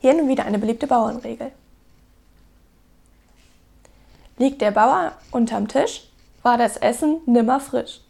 Hier nun wieder eine beliebte Bauernregel. Liegt der Bauer unterm Tisch, war das Essen nimmer frisch.